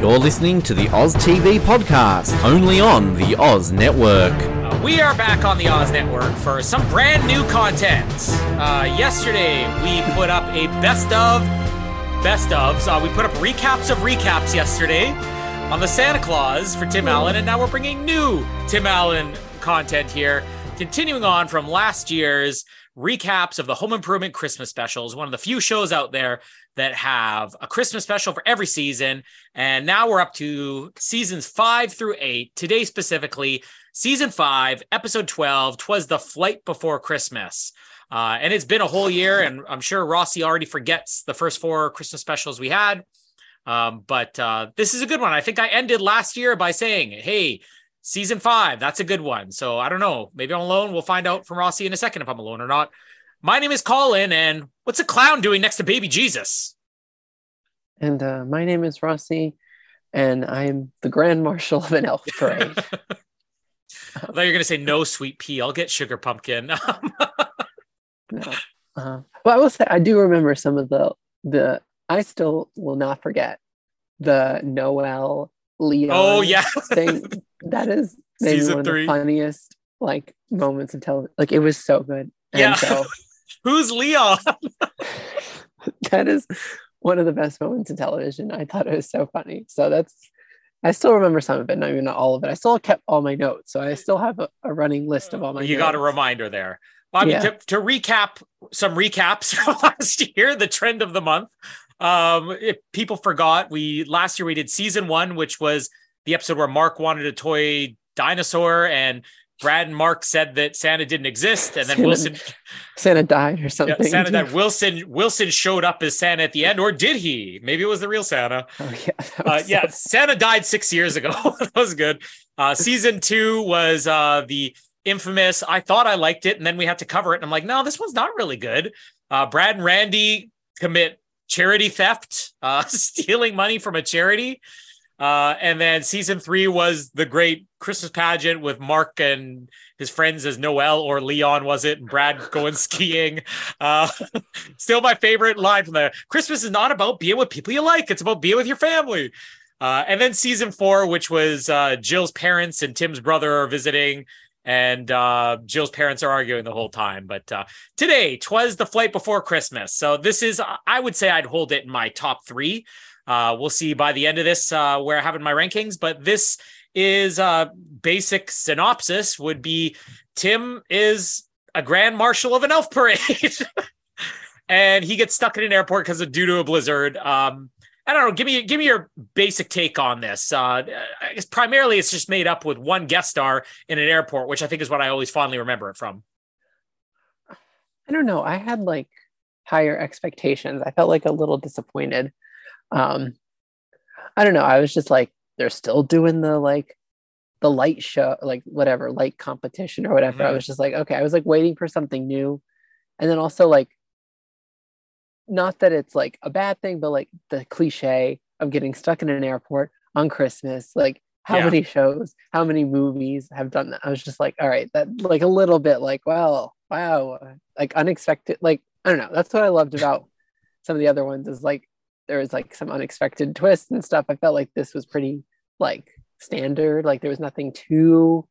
You're listening to the Oz TV podcast, only on the Oz Network. Uh, we are back on the Oz Network for some brand new content. Uh, yesterday, we put up a best of best ofs. Uh, we put up recaps of recaps yesterday on the Santa Claus for Tim Allen, and now we're bringing new Tim Allen content here, continuing on from last year's recaps of the Home Improvement Christmas specials, one of the few shows out there that have a Christmas special for every season. And now we're up to seasons five through eight. Today, specifically, season five, episode 12, Twas the Flight Before Christmas. Uh, and it's been a whole year, and I'm sure Rossi already forgets the first four Christmas specials we had. Um, but uh, this is a good one. I think I ended last year by saying, hey, season five, that's a good one. So I don't know. Maybe I'm alone. We'll find out from Rossi in a second if I'm alone or not. My name is Colin, and what's a clown doing next to baby Jesus? And uh, my name is Rossi, and I'm the Grand Marshal of an elf parade. I thought you were going to say no sweet pea. I'll get sugar pumpkin. no. Uh, well, I will say I do remember some of the the. I still will not forget the Noel Leon. Oh yeah, thing. That is maybe Season one of the funniest like moments of television. Like it was so good. And Yeah. so Who's Leon? that is one of the best moments in television. I thought it was so funny. So that's I still remember some of it, not even not all of it. I still kept all my notes, so I still have a, a running list of all my. you got a reminder there. Well, I mean, Yeah. to, to recap some recaps from last year, the trend of the month. Um, if people forgot, we last year we did season one, which was the episode where Mark wanted a toy dinosaur, and Brad and Mark said that Santa didn't exist, and then Santa- Wilson, Santa died or yeah, something. Santa died. Wilson, Wilson showed up as Santa at the end, or did he? Maybe it was the real Santa. Oh yeah, Uh, yeah, so- Santa died six years ago. that was good. Uh, season two was uh, the infamous. I thought I liked it, and then we had to cover it. And I'm like, no, this one's not really good. Uh, Brad and Randy commit charity theft, uh, stealing money from a charity. Uh, and then season three was the great Christmas pageant with Mark and his friends as Noel or Leon, was it? And Brad going skiing. Uh, still my favorite line from there. Christmas is not about being with people you like, it's about being with your family. Uh, and then season four, which was uh, Jill's parents and Tim's brother are visiting, and uh, Jill's parents are arguing the whole time. But uh, today, twas the flight before Christmas. So this is, I would say, I'd hold it in my top three. Uh, we'll see by the end of this uh, where I have in my rankings. But this is uh, basic synopsis would be Tim is a grand marshal of an elf parade. and he gets stuck in an airport because of due to a blizzard. Um, I don't know. Give me give me your basic take on this. Uh, I guess primarily it's just made up with one guest star in an airport, which I think is what I always fondly remember it from. I don't know. I had like higher expectations. I felt like a little disappointed. Um, I don't know. I was just like, they're still doing the like the light show, like whatever, light competition or whatever. I Mhm. was just like, okay, I was like waiting for something new. And then also like not that it's like a bad thing, but like the cliche of getting stuck in an airport on Christmas, like how Yeah. many shows, how many movies have done that? I was just like, all right, that like a little bit like, well, wow, like unexpected. Like, I don't know. That's what I loved about some of the other ones is like there was like some unexpected twists and stuff. I felt like this was pretty like standard. Like there was nothing too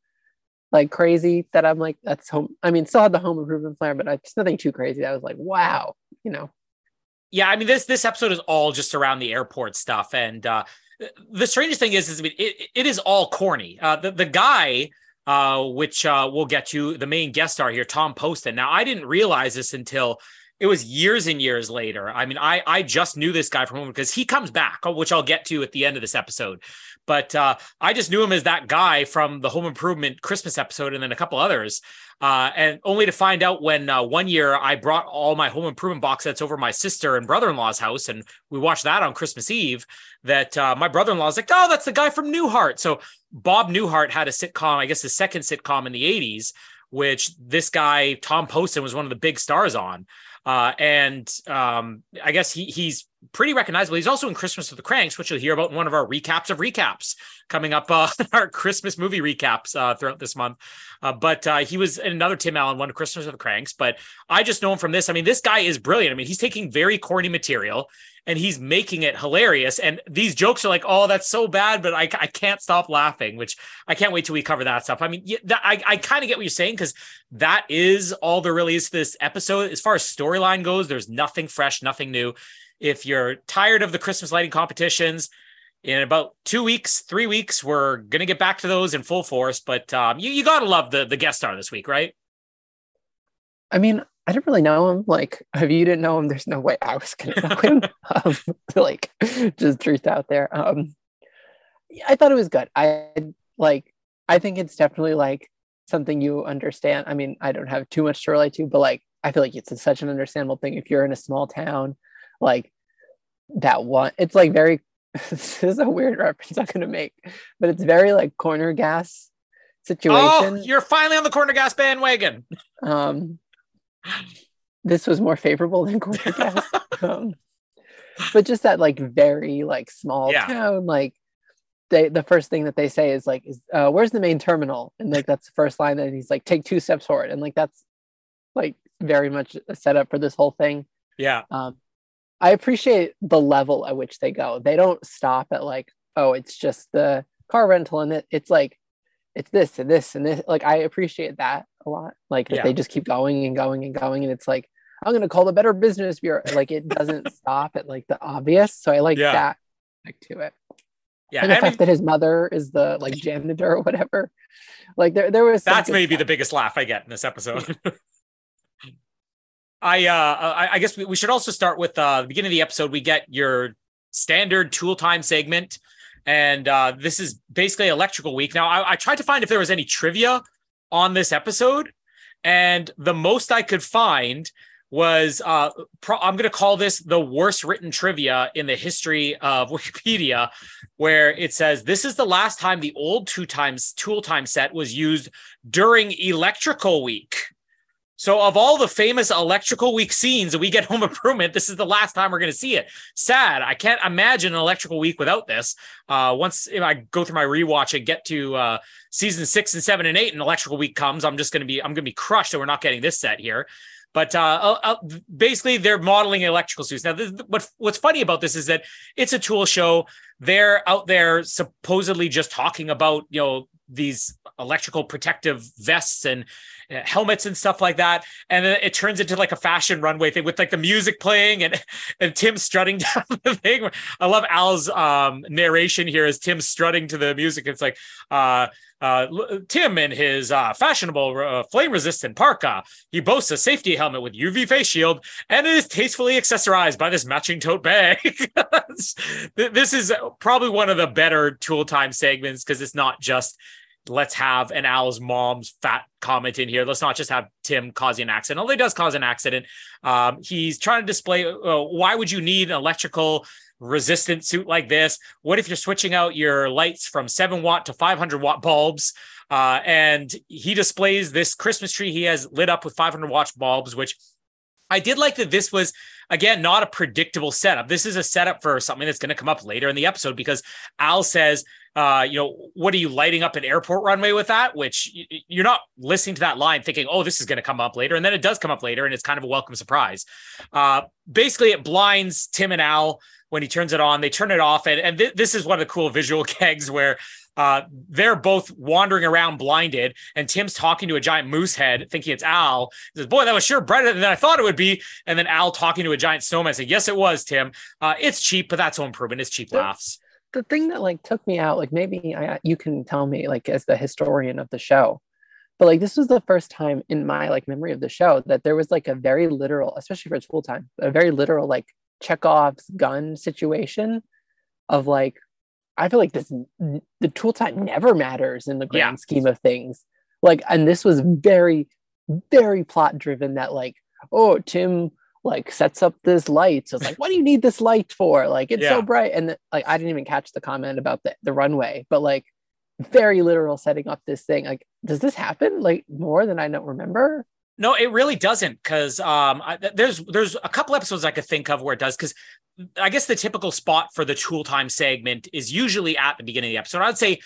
like crazy that I'm like, that's home. I mean, still had the home improvement flair, but I, just nothing too crazy. I was like, wow, you know. Yeah, I mean this this episode is all just around the airport stuff, and uh, the strangest thing is, is I mean, it, it is all corny. Uh, the the guy uh, which uh, we'll get to. The main guest star here, Tom Poston. Now, I didn't realize this until it was years and years later. I mean, I I just knew this guy from home because he comes back, which I'll get to at the end of this episode. But uh, I just knew him as that guy from the Home Improvement Christmas episode and then a couple others. Uh, and only to find out when uh, one year I brought all my Home Improvement box sets over my sister and brother in law's house, and we watched that on Christmas Eve. That uh, my brother in law was like, "Oh, that's the guy from Newhart." So Bob Newhart had a sitcom, I guess, his second sitcom in the '80s, which this guy Tom Poston was one of the big stars on. Uh, and um, I guess he he's pretty recognizable. He's also in Christmas with the Cranks, which you'll hear about in one of our recaps of recaps coming up, uh, our Christmas movie recaps uh, throughout this month. Uh, but uh, he was in another Tim Allen one, Christmas with the Cranks. But I just know him from this. I mean, this guy is brilliant. I mean, he's taking very corny material and he's making it hilarious. And these jokes are like, oh, that's so bad, but I, I can't stop laughing, which I can't wait till we cover that stuff. I mean, that, I, I kind of get what you're saying because that is all there really is to this episode. As far as storyline goes, there's nothing fresh, nothing new. If you're tired of the Christmas lighting competitions, in about two weeks, three weeks, we're gonna get back to those in full force. But um, you, you gotta love the the guest star this week, right? I mean, I didn't really know him. Like, if you didn't know him, there's no way I was gonna know him. um, like, just truth out there. Um, I thought it was good. I like. I think it's definitely like something you understand. I mean, I don't have too much to relate to, but like, I feel like it's such an understandable thing if you're in a small town, like that one. It's like very. this is a weird reference I'm gonna make, but it's very like corner gas situation. Oh, you're finally on the corner gas bandwagon. Um, this was more favorable than gas. um, but just that like very like small yeah. town, like they the first thing that they say is like, is uh, where's the main terminal? And like that's the first line that he's like, take two steps forward. And like that's like very much a setup for this whole thing. Yeah. Um, I appreciate the level at which they go. They don't stop at like, oh, it's just the car rental and it, it's like it's this and this and this. Like I appreciate that a lot. Like that yeah. they just keep going and going and going, and it's like I'm gonna call the Better Business Bureau. Like it doesn't stop at like the obvious. So I like yeah. that like to it. Yeah, and the I fact mean, that his mother is the like janitor or whatever. Like there, there was that's maybe stuff. the biggest laugh I get in this episode. I uh I, I guess we, we should also start with uh the beginning of the episode. We get your standard tool time segment and uh, this is basically electrical week. Now, I, I, tried to find if there was any trivia on this episode, and the most I could find was uh, pro- I'm going to call this the worst written trivia in the history of Wikipedia, where it says this is the last time the old two times tool time set was used during electrical week. So, of all the famous electrical week scenes that we get home improvement, this is the last time we're going to see it. Sad. I can't imagine an electrical week without this. Uh, once I go through my rewatch and get to uh, season six and seven and eight, and electrical week comes, I'm just going to be I'm going to be crushed that we're not getting this set here. But uh, uh, uh, basically, they're modeling electrical suits. Now, this, what, what's funny about this is that it's a tool show. They're out there supposedly just talking about you know these electrical protective vests and helmets and stuff like that. And then it turns into like a fashion runway thing with like the music playing and and Tim strutting down the thing. I love Al's um, narration here as Tim strutting to the music. It's like uh, uh, Tim in his uh, fashionable uh, flame resistant parka. He boasts a safety helmet with UV face shield and it is tastefully accessorized by this matching tote bag. this is probably one of the better tool time segments because it's not just let's have an Al's mom's fat comment in here. Let's not just have Tim causing an accident. Although he does cause an accident, um, he's trying to display uh, why would you need an electrical resistant suit like this? What if you're switching out your lights from seven watt to 500 watt bulbs? Uh, and he displays this Christmas tree he has lit up with 500 watt bulbs, which I did like that this was again not a predictable setup. This is a setup for something that's going to come up later in the episode because Al says, uh, you know, what are you lighting up an airport runway with that? Which you're not listening to that line thinking, oh, this is going to come up later, and then it does come up later, and it's kind of a welcome surprise. Uh, basically, it blinds Tim and Al when he turns it on. They turn it off, and, and th- this is one of the cool visual gags where uh, they're both wandering around blinded, and Tim's talking to a giant moose head, thinking it's Al. He says, "Boy, that was sure brighter than I thought it would be." And then Al talking to a giant snowman, saying, "Yes, it was, Tim. Uh, it's cheap, but that's home improvement. It's cheap laughs." the thing that like took me out, like maybe I, you can tell me, like as the historian of the show, but like this was the first time in my like memory of the show that there was like a very literal, especially for tool time, a very literal like Chekhov's gun situation of like I feel like this the tool time never matters in the grand yeah. scheme of things. Like, and this was very, very plot driven. That like, oh, Tim like sets up this light. So it's like, what do you need this light for? Like, it's yeah. so bright. And the, like, I didn't even catch the comment about the, the runway, but like, very literal setting up this thing. Like, does this happen like more than I don't remember? No, it really doesn't. Because um, there's there's a couple episodes I could think of where it does. Because I guess the typical spot for the tool time segment is usually at the beginning of the episode. I'd say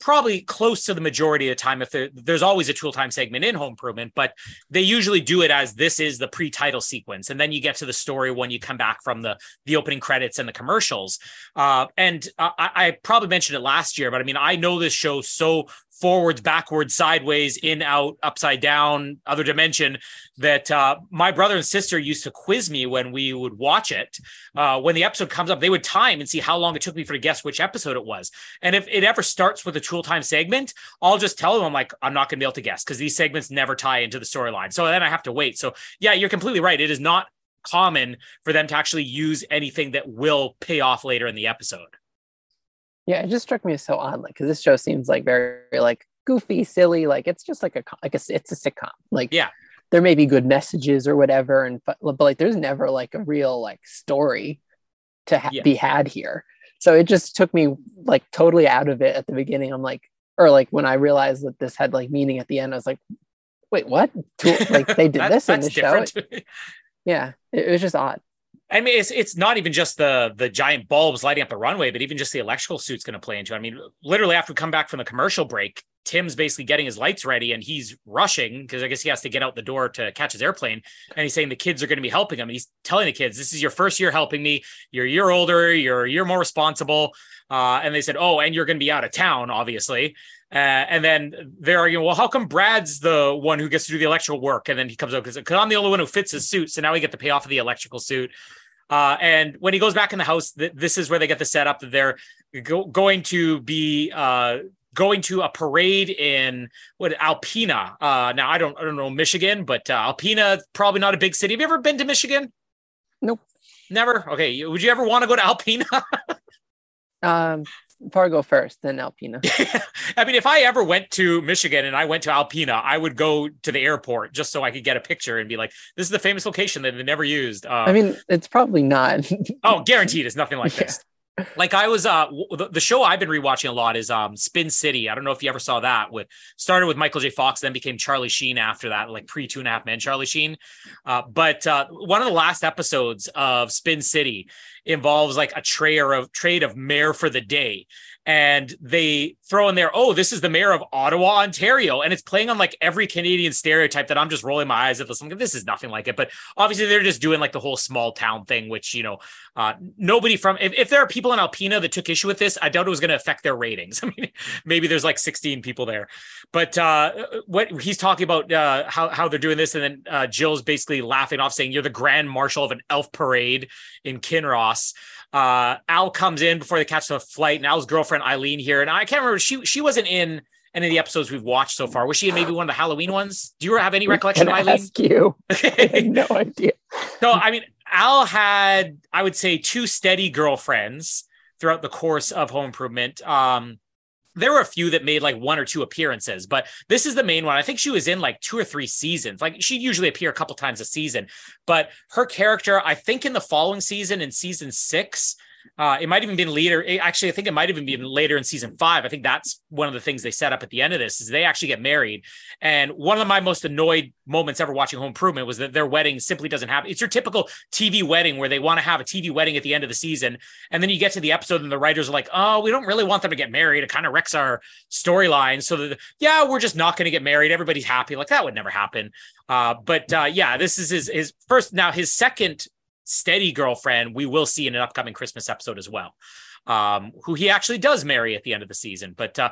probably close to the majority of the time if there, there's always a tool time segment in home improvement but they usually do it as this is the pre-title sequence and then you get to the story when you come back from the the opening credits and the commercials uh, and I, I probably mentioned it last year but i mean i know this show so forwards, backwards, sideways, in, out, upside down, other dimension that uh, my brother and sister used to quiz me when we would watch it. Uh, when the episode comes up, they would time and see how long it took me for to guess which episode it was. And if it ever starts with a tool time segment, I'll just tell them, I'm like, I'm not going to be able to guess because these segments never tie into the storyline. So then I have to wait. So yeah, you're completely right. It is not common for them to actually use anything that will pay off later in the episode. Yeah, it just struck me as so odd, like because this show seems like very like goofy, silly, like it's just like a like a it's a sitcom. Like yeah, there may be good messages or whatever, and but, but like there's never like a real like story to ha- yeah. be had here. So it just took me like totally out of it at the beginning. I'm like, or like when I realized that this had like meaning at the end, I was like, wait, what? like they did that, this in the show. yeah, it, it was just odd. I mean, it's it's not even just the the giant bulbs lighting up the runway, but even just the electrical suit's going to play into. It. I mean, literally after we come back from the commercial break, Tim's basically getting his lights ready and he's rushing because I guess he has to get out the door to catch his airplane. And he's saying the kids are going to be helping him. And he's telling the kids, "This is your first year helping me. You're a year older. You're you're more responsible." Uh, and they said, "Oh, and you're going to be out of town, obviously." Uh, and then they're arguing, well, how come Brad's the one who gets to do the electrical work? And then he comes out because I'm the only one who fits his suit. So now we get to pay off of the electrical suit. Uh, and when he goes back in the house, th- this is where they get the setup that they're go- going to be uh, going to a parade in what Alpena. Uh, now I don't I don't know Michigan, but uh, Alpena probably not a big city. Have you ever been to Michigan? Nope. Never. Okay. Would you ever want to go to Alpena? um, Fargo first, then Alpena. I mean, if I ever went to Michigan and I went to Alpena, I would go to the airport just so I could get a picture and be like, "This is the famous location that they never used." Uh, I mean, it's probably not. oh, guaranteed, it's nothing like yeah. this like I was uh the, the, show I've been rewatching a lot is um Spin City. I don't know if you ever saw that with started with Michael J. Fox, then became Charlie Sheen after that, like pre two and a half men Charlie Sheen. Uh, but uh, one of the last episodes of Spin City involves like a trade of trade of mayor for the day and they throw in there, oh, this is the mayor of Ottawa, Ontario, and it's playing on like every Canadian stereotype that I'm just rolling my eyes at this. Like, this is nothing like it, but obviously they're just doing like the whole small town thing, which you know, uh, nobody from if, if there are people in Alpena that took issue with this, I doubt it was going to affect their ratings. I mean, maybe there's like 16 people there, but uh, what he's talking about uh, how how they're doing this, and then uh, Jill's basically laughing off, saying you're the grand marshal of an elf parade in Kinross. Uh, Al comes in before they catch the flight, and Al's girlfriend Eileen here, and I can't remember she she wasn't in any of the episodes we've watched so far. Was she in maybe one of the Halloween ones? Do you have any recollection of Eileen? Ask you. no idea. so I mean, Al had I would say two steady girlfriends throughout the course of Home Improvement. Um, there were a few that made like one or two appearances, but this is the main one. I think she was in like two or three seasons. Like she usually appear a couple times a season, but her character, I think in the following season, in season six, uh, it might even been later. Actually, I think it might even be later in season five. I think that's one of the things they set up at the end of this is they actually get married. And one of my most annoyed moments ever watching Home Improvement was that their wedding simply doesn't happen. It's your typical TV wedding where they want to have a TV wedding at the end of the season, and then you get to the episode and the writers are like, "Oh, we don't really want them to get married. It kind of wrecks our storyline." So that yeah, we're just not going to get married. Everybody's happy. Like that would never happen. Uh, but uh, yeah, this is his his first. Now his second steady girlfriend we will see in an upcoming Christmas episode as well. um, who he actually does marry at the end of the season. But uh,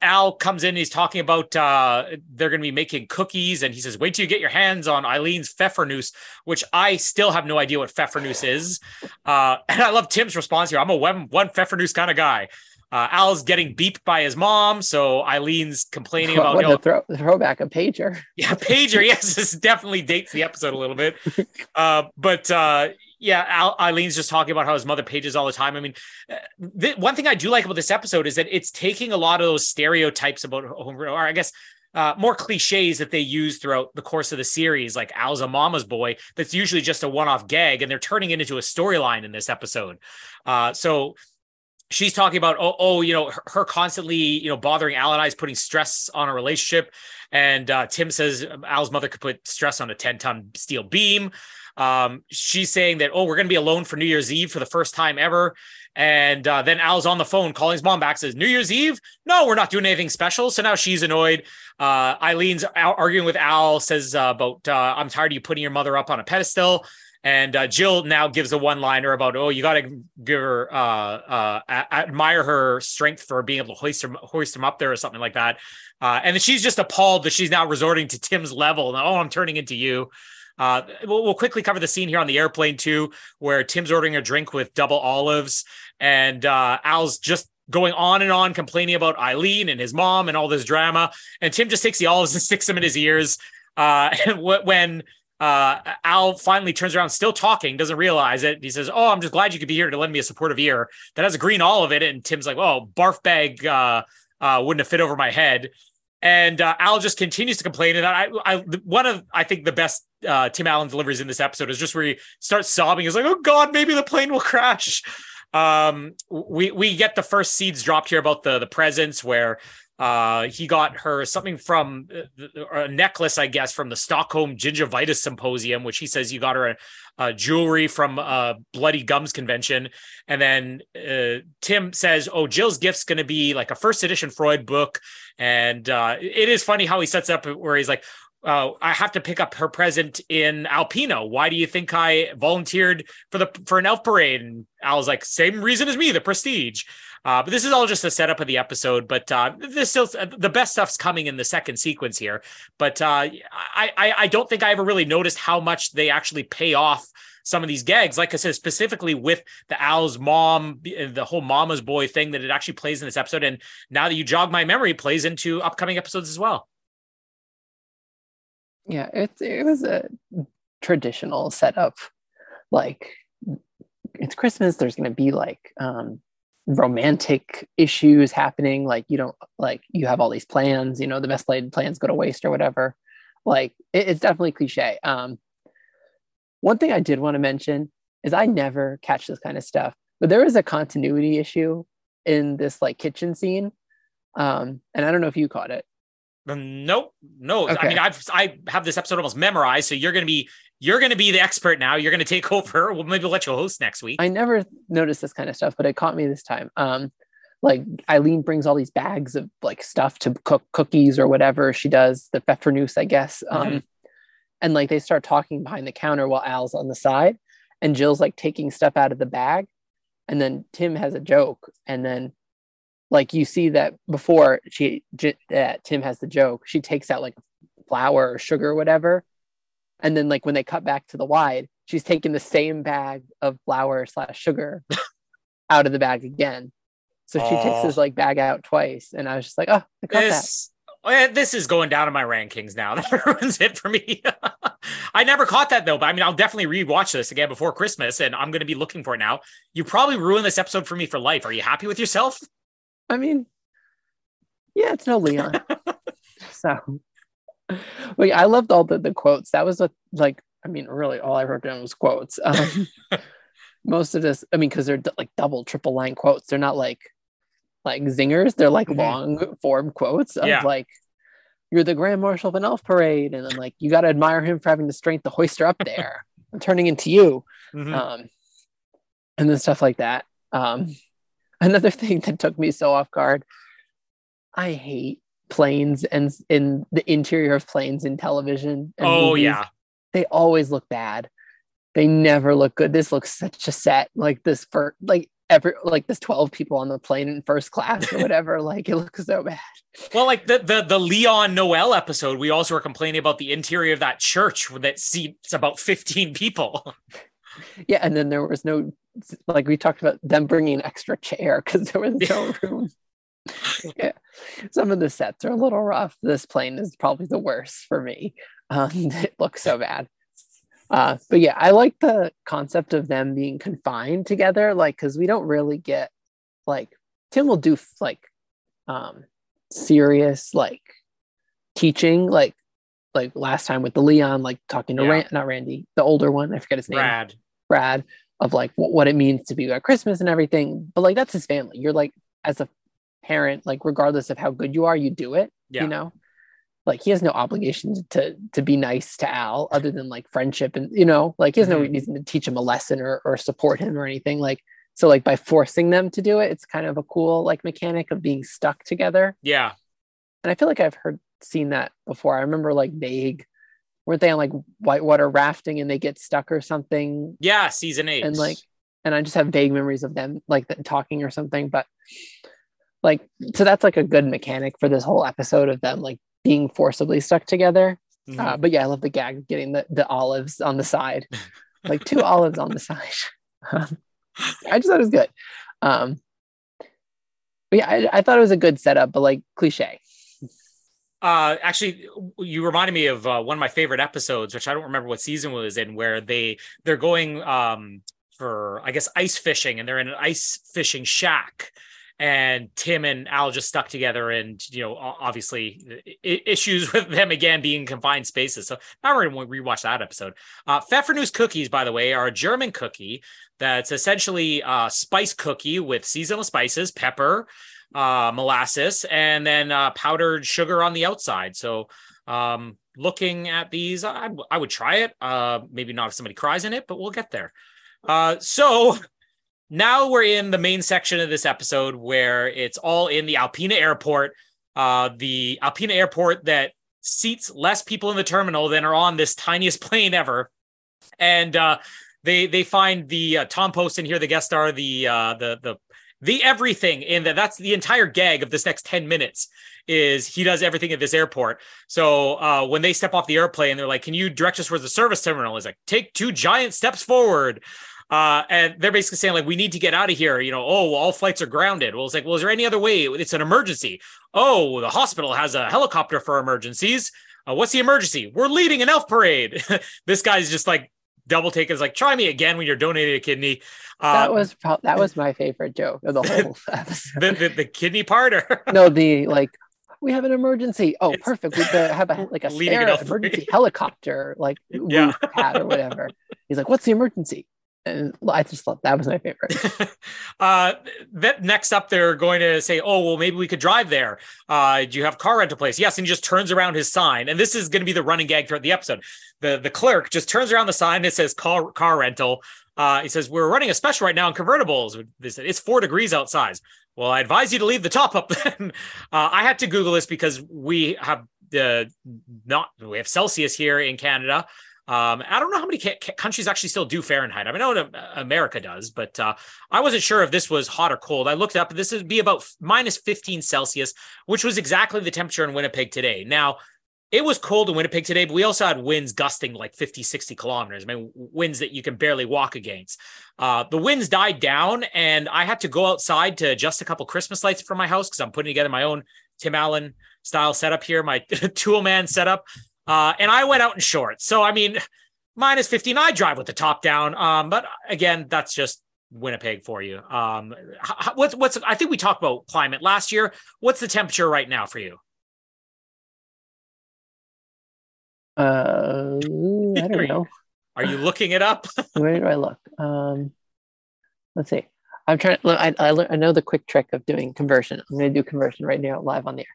Al comes in, he's talking about uh, they're going to be making cookies, and he says, "Wait till you get your hands on Eileen's pfeffernusse," which I still have no idea what pfeffernusse is. Uh, and I love Tim's response here. I'm a one, one pfeffernusse kind of guy. Uh, Al's getting beeped by his mom, so Eileen's complaining about what throw, throwback, a pager. yeah, pager. Yes, this definitely dates the episode a little bit. Uh, but uh, yeah, Al- Eileen's just talking about how his mother pages all the time. I mean, uh, th- one thing I do like about this episode is that it's taking a lot of those stereotypes about, or I guess. Uh, more cliches that they use throughout the course of the series, like Al's a mama's boy, that's usually just a one-off gag, and they're turning it into a storyline in this episode. Uh, so she's talking about oh, oh you know her, her, constantly you know bothering al and i is putting stress on a relationship. And uh, tim says al's mother could put stress on a 10 ton steel beam. Um, she's saying that oh we're going to be alone for new year's eve for the first time ever. And uh, then al's on the phone calling his mom back says new year's eve? No we're not doing anything special. So now she's annoyed. Uh, eileen's arguing with al says uh, about uh, i'm tired of you putting your mother up on a pedestal and uh, Jill now gives a one-liner about, oh, you got to give her, uh, uh, admire her strength for being able to hoist him, hoist him up there or something like that. Uh, and she's just appalled that she's now resorting to Tim's level. And, oh, I'm turning into you. Uh, we'll, we'll, quickly cover the scene here on the airplane too, where Tim's ordering a drink with double olives, and uh, Al's just going on and on complaining about Eileen and his mom and all this drama. And Tim just takes the olives and sticks them in his ears. Uh, and when uh, Al finally turns around, still talking, doesn't realize it. He says, "Oh, I'm just glad you could be here to lend me a supportive ear." That has a green olive in it, and Tim's like, "Oh, barf bag uh, uh, wouldn't have fit over my head." And uh, Al just continues to complain. And I, I, one of I think the best uh, Tim Allen deliveries in this episode is just where he starts sobbing. He's like, "Oh God, maybe the plane will crash." Um, we we get the first seeds dropped here about the the presents where uh, he got her something from uh, a necklace, I guess, from the Stockholm Gingivitis Symposium, which he says you got her a, a jewelry from a Bloody Gums convention. And then uh, Tim says, "Oh, Jill's gift's going to be like a first edition Freud book." And uh, it is funny how he sets up where he's like, uh, I have to pick up her present in Alpena. Why do you think I volunteered for the for an elf parade? And was like, same reason as me, the prestige. Uh, but this is all just a setup of the episode. But uh, this still the best stuff's coming in the second sequence here. But uh, I, I I don't think I ever really noticed how much they actually pay off some of these gags. Like I said, specifically with the Al's mom, the whole mama's boy thing that it actually plays in this episode. And now that you jog my memory, plays into upcoming episodes as well. Yeah, it's it was a traditional setup. Like it's Christmas. There's going to be like um, romantic issues happening like you don't like you have all these plans you know the best laid plans go to waste or whatever like it, it's definitely cliche um one thing i did want to mention is i never catch this kind of stuff but there is a continuity issue in this like kitchen scene um and i don't know if you caught it nope no okay. i mean i've i have this episode almost memorized so you're going to be you're going to be the expert now. You're going to take over. We'll maybe let you host next week. I never noticed this kind of stuff, but it caught me this time. Um, like Eileen brings all these bags of like stuff to cook cookies or whatever she does, the pfeffernusse, I guess. Um, mm-hmm. and like they start talking behind the counter while Al's on the side, and Jill's like taking stuff out of the bag, and then Tim has a joke, and then like you see that before she uh, Tim has the joke, she takes out like flour or sugar or whatever and then like when they cut back to the wide, she's taking the same bag of flour slash sugar out of the bag again. So she oh. takes his like bag out twice, and I was just like, oh, I cut this, that. This is going down in my rankings now. That ruins it for me. I never caught that though, but I mean, I'll definitely rewatch this again before Christmas, and I'm going to be looking for it now. You probably ruined this episode for me for life. Are you happy with yourself? I mean, yeah, it's no Leon. so like I loved all the, the quotes. That was a, like, I mean, really all I wrote down was quotes. Um, most of this, I mean, because they're d- like double, triple line quotes. They're not like like zingers. They're like mm-hmm. long form quotes of yeah. like, "You're the Grand Marshal of an Elf Parade," and then like, "You got to admire him for having the strength to hoist her up there." I'm turning into you, mm-hmm. um, and then stuff like that. Um, another thing that took me so off guard. I hate planes and in the interior of planes in television. oh movies, yeah, they always look bad. They never look good. This looks such a set. Like this for like every like there's 12 people on the plane in first class or whatever. like it looks so bad. Well, like the the the Leon Noel episode, we also were complaining about the interior of that church that seats about 15 people. Yeah, and then there was no like we talked about them bringing an extra chair because there was no room. yeah, some of the sets are a little rough. This plane is probably the worst for me. Um, it looks so bad. Uh, but yeah, I like the concept of them being confined together, like because we don't really get like Tim will do like um serious like teaching, like like last time with the Leon, like talking to Yeah. Ran- not Randy, the older one, I forget his name, Brad. Brad, of like what, what it means to be at Christmas and everything. But like that's his family. You're like as a parent, like regardless of how good you are, you do it. Yeah. You know, like he has no obligation to to be nice to Al other than like friendship and you know, like he has no Mhm. reason to teach him a lesson or or support him or anything. Like so, like by forcing them to do it, it's kind of a cool like mechanic of being stuck together. Yeah. And I feel like I've heard seen that before. I remember like vague. Weren't they on like whitewater rafting and they get stuck or something Yeah. Season eight. and like and i just have vague memories of them like talking or something but like so that's like a good mechanic for this whole episode of them like being forcibly stuck together Mhm. uh, but yeah i love the gag of getting the, the olives on the side like two olives on the side Um, i just thought it was good um but yeah I, I thought it was a good setup but like cliche Uh, actually, you reminded me of uh, one of my favorite episodes, which I don't remember what season was in, where they they're going um for I guess ice fishing, and they're in an ice fishing shack, and Tim and Al just stuck together, and you know obviously I- issues with them again being confined spaces. So now we're going to rewatch that episode. Uh, Pfeffernuss cookies, by the way, are a German cookie that's essentially a spice cookie with seasonal spices, pepper uh, molasses, and then uh, powdered sugar on the outside. So, um, looking at these, I, I would try it. Uh, maybe not if somebody cries in it, but we'll get there. Uh, so now we're in the main section of this episode where it's all in the Alpena Airport. Uh, the Alpena Airport that seats less people in the terminal than are on this tiniest plane ever, and uh, they they find the Tom Poston here, the guest star, the uh, the the the everything in that that's the entire gag of this next 10 minutes is he does everything at this airport. So uh when they step off the airplane they're like can you direct us towards the service terminal? He's like take two giant steps forward. Uh and they're basically saying like we need to get out of here. You know oh all flights are grounded. Well it's like well is there any other way? It's an emergency. Oh the hospital has a helicopter for emergencies. Uh, what's the emergency? We're leading an elf parade. This guy's just like double take is like try me again when you're donating a kidney uh, that was pro- that was my favorite joke of the whole episode the, the, the kidney part or no, the like we have an emergency. Oh, It's- perfect. We have a like a spare emergency helicopter, like Yeah. pad or whatever. He's like, "What's the emergency?" And I just thought that was my favorite. uh that next up they're going to say oh well maybe we could drive there. Uh do you have car rental place? Yes and he just turns around his sign and this is going to be the running gag throughout the episode. The the clerk just turns around the sign it says car car rental. Uh he says we're running a special right now in convertibles. It's four degrees outside. Well i advise you to leave the top up then. Uh, i had to google this because we have the not we have celsius here in canada um, I don't know how many ca- ca- countries actually still do Fahrenheit. I mean, I know uh, America does, but uh, I wasn't sure if this was hot or cold. I looked up. This would be about f- minus 15 Celsius, which was exactly the temperature in Winnipeg today. Now, it was cold in Winnipeg today, but we also had winds gusting like 50, 60 kilometers. I mean, winds that you can barely walk against. Uh, the winds died down, and I had to go outside to adjust a couple Christmas lights for my house because I'm putting together my own Tim Allen style setup here, my tool man setup. Uh, and I went out in shorts. So, I mean, minus 15, I drive with the top down. Um, but again, that's just Winnipeg for you. Um, what's, what's, I think we talked about climate last year. What's the temperature right now for you? Uh, I don't know. Are you looking it up? Where do I look? Um, let's see. I'm trying. to Look, I I, I know the quick trick of doing conversion. I'm going to do conversion right now, live on the air.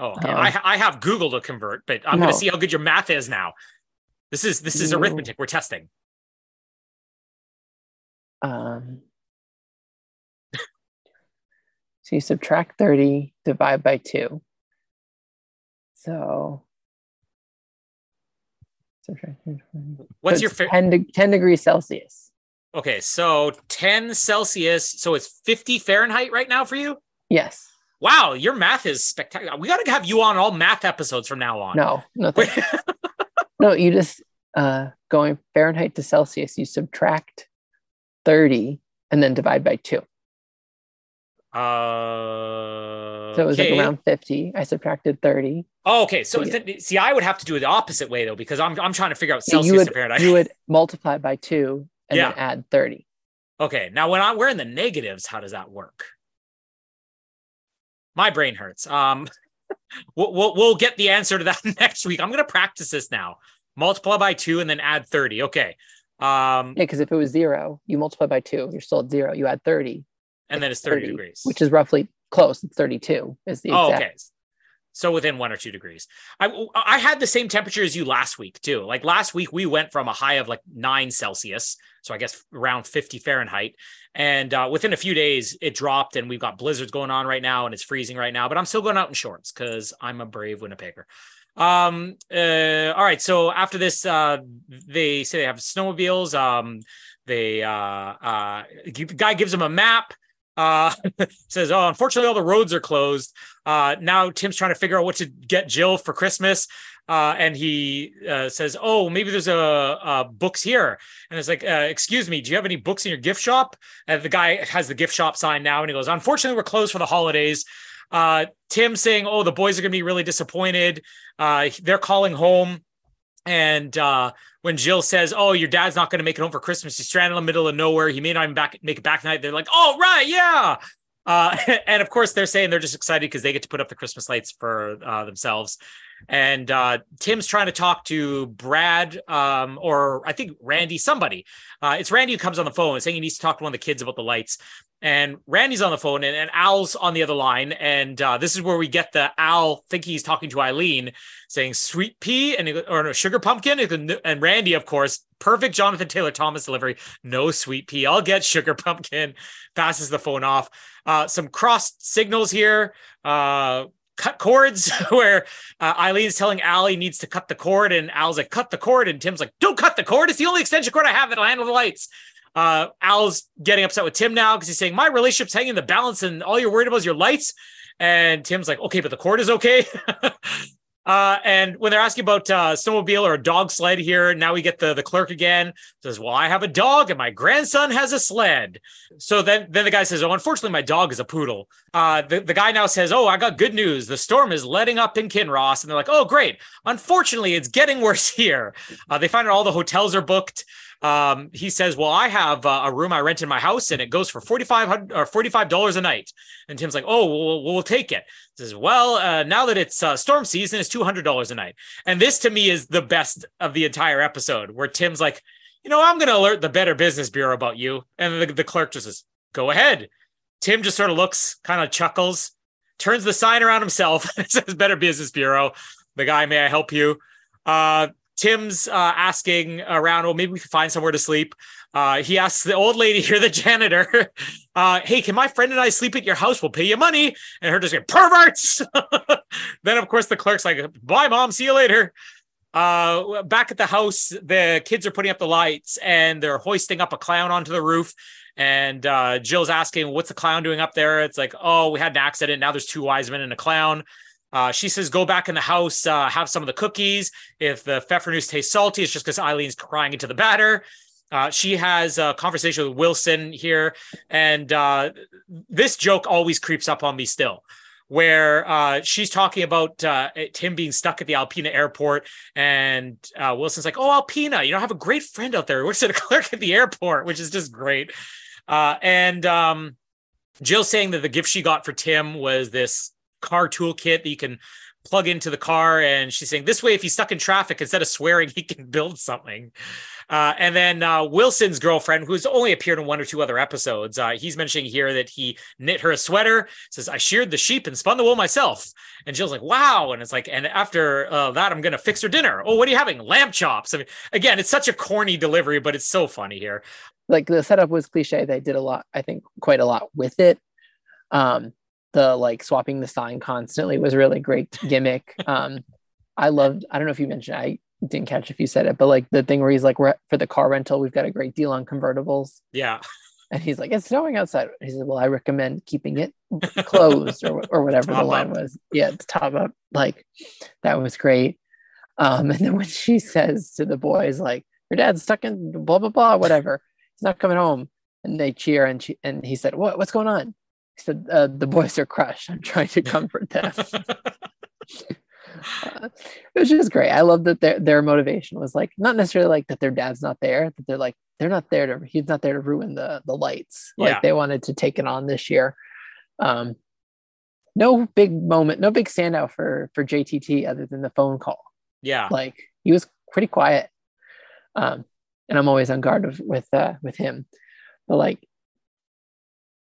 Oh, okay. Um, I, I have Google to convert, but I'm going to see how good your math is now. This is, this is arithmetic. We're testing. Um, so you subtract 30, divide by 2. So, What's so your favorite? 10, de- 10 degrees Celsius. Okay, so 10 Celsius. So it's 50 Fahrenheit right now for you? Yes. Wow, your math is spectacular. We got to have you on all math episodes from now on. No, no, no. You just uh, going Fahrenheit to Celsius. You subtract thirty and then divide by two. Uh, So it was like around fifty. I subtracted thirty. Oh, okay. So Yeah. th- see, I would have to do it the opposite way though, because I'm I'm trying to figure out So Celsius you would Fahrenheit. you would multiply by two and then add thirty. Okay, now when I, we're in the negatives, how does that work? My brain hurts. Um, we'll, we'll we'll get the answer to that next week. I'm gonna practice this now. Multiply by two and then add thirty. Okay, um, Yeah, because if it was zero, you multiply by two, you're still at zero. You add thirty, and then it's thirty, degrees. which is roughly close. It's thirty-two. Is the oh, exact. okay. So within one or two degrees. I I had the same temperature as you last week too. Like last week we went from a high of like nine Celsius, so I guess around 50 Fahrenheit, and uh, within a few days it dropped, and we've got blizzards going on right now, and it's freezing right now. But I'm still going out in shorts because I'm a brave Winnipegger. Um. Uh. All right. So after this, uh, they say they have snowmobiles. Um. They uh. Uh. Guy gives them a map. Uh. says, "Oh, unfortunately, all the roads are closed." Uh, now Tim's trying to figure out what to get Jill for Christmas. Uh, and he uh, says, "Oh, maybe there's a, books here." And it's like, uh, "Excuse me, do you have any books in your gift shop?" And the guy has the gift shop sign now, and he goes, "Unfortunately, we're closed for the holidays." Uh, Tim saying, "Oh, the boys are going to be really disappointed. Uh, they're calling home." And uh, when Jill says, "Oh, your dad's not going to make it home for Christmas. He's stranded in the middle of nowhere. He may not even back make it back tonight." They're like, "Oh, right, yeah." Uh, and of course, they're saying they're just excited because they get to put up the Christmas lights for uh, themselves. And uh, Tim's trying to talk to Brad, um, or I think Randy, somebody. Uh, it's Randy who comes on the phone saying he needs to talk to one of the kids about the lights. And Randy's on the phone, and, and Al's on the other line. And uh, this is where we get the Al thinking he's talking to Eileen, saying "sweet pea" and or no sugar pumpkin. And and Randy, of course, perfect Jonathan Taylor Thomas delivery. No sweet pea. I'll get sugar pumpkin. Passes the phone off. Uh, some cross signals here. Uh, cut cords where uh, Eileen's telling Al he needs to cut the cord, and Al's like, "Cut the cord," and Tim's like, "Don't cut the cord. It's the only extension cord I have that'll handle the lights." Uh, Al's getting upset with Tim now because he's saying my relationship's hanging in the balance, and all you're worried about is your lights. And Tim's like, "Okay, but the cord is okay." Uh, and when they're asking about uh, snowmobile or a dog sled here, now we get the the clerk again says, "Well, I have a dog and my grandson has a sled." So then then the guy says, "Oh, unfortunately, my dog is a poodle." Uh, the the guy now says, "Oh, I got good news. The storm is letting up in Kinross," and they're like, "Oh, great. Unfortunately, it's getting worse here." Uh, they find out all the hotels are booked. Um, he says, "Well, I have uh, a room I rent in my house, and it goes for forty five or forty five dollars a night." And Tim's like, "Oh, we'll, we'll take it." He says, "Well, uh, now that it's uh, storm season, it's two hundred dollars a night." And this to me is the best of the entire episode, where Tim's like, "You know, I'm going to alert the Better Business Bureau about you," and the, the clerk just says, "Go ahead." Tim just sort of looks, kind of chuckles, turns the sign around himself, and says, "Better Business Bureau." The guy, may I help you? Uh, Tim's uh, asking around, well, maybe we can find somewhere to sleep. Uh, he asks the old lady here, the janitor, uh, hey, can my friend and I sleep at your house? We'll pay you money. And her just going, perverts. then, of course, the clerk's like, bye, mom. See you later. Uh, back at the house, the kids are putting up the lights and they're hoisting up a clown onto the roof. And uh, Jill's asking, what's the clown doing up there? It's like, oh, we had an accident. Now there's two wise men and a clown. Uh, she says, go back in the house, uh, have some of the cookies. If the pfeffernusse tastes salty, it's just because Eileen's crying into the batter. Uh, she has a conversation with Wilson here. And uh, this joke always creeps up on me still, where uh, she's talking about uh, Tim being stuck at the Alpena airport. And Wilson's like, oh, Alpena, you know, I have a great friend out there. who Works at a clerk at the airport, which is just great. And um, Jill saying that the gift she got for Tim was this car toolkit that you can plug into the car. And she's saying this way, if he's stuck in traffic, instead of swearing, he can build something. Uh, and then uh, Wilson's girlfriend, who's only appeared in one or two other episodes, uh, he's mentioning here that he knit her a sweater. Says, "I sheared the sheep and spun the wool myself." And Jill's like, "Wow!" And it's like, and after uh, that, I'm gonna fix her dinner. Oh, what are you having? Lamb chops. I mean, again, it's such a corny delivery, but it's so funny here. Like the setup was cliche. They did a lot, I think, quite a lot with it. Um, the like swapping the sign constantly was a really great gimmick. Um, I loved. I don't know if you mentioned. I didn't catch if you said it, but like the thing where he's like, "We're for the car rental, we've got a great deal on convertibles," Yeah. and he's like, "It's snowing outside." He said, "Well, I recommend keeping it closed or or whatever the line up. was." Yeah, to top up. Like that was great. Um, and then when she says to the boys, like, "Your dad's stuck in blah blah blah, whatever, he's not coming home," and they cheer, and she and he said, "What what's going on?" He said, uh, "The boys are crushed. I'm trying to comfort them." Uh, it was just great. I love that their their motivation was like not necessarily like that their dad's not there, that they're like they're not there to he's not there to ruin the the lights. Like Yeah. they wanted to take it on this year. Um no big moment, no big standout for for JTT other than the phone call. yeah. Like he was pretty quiet. Um and I'm always on guard with with uh with him. But like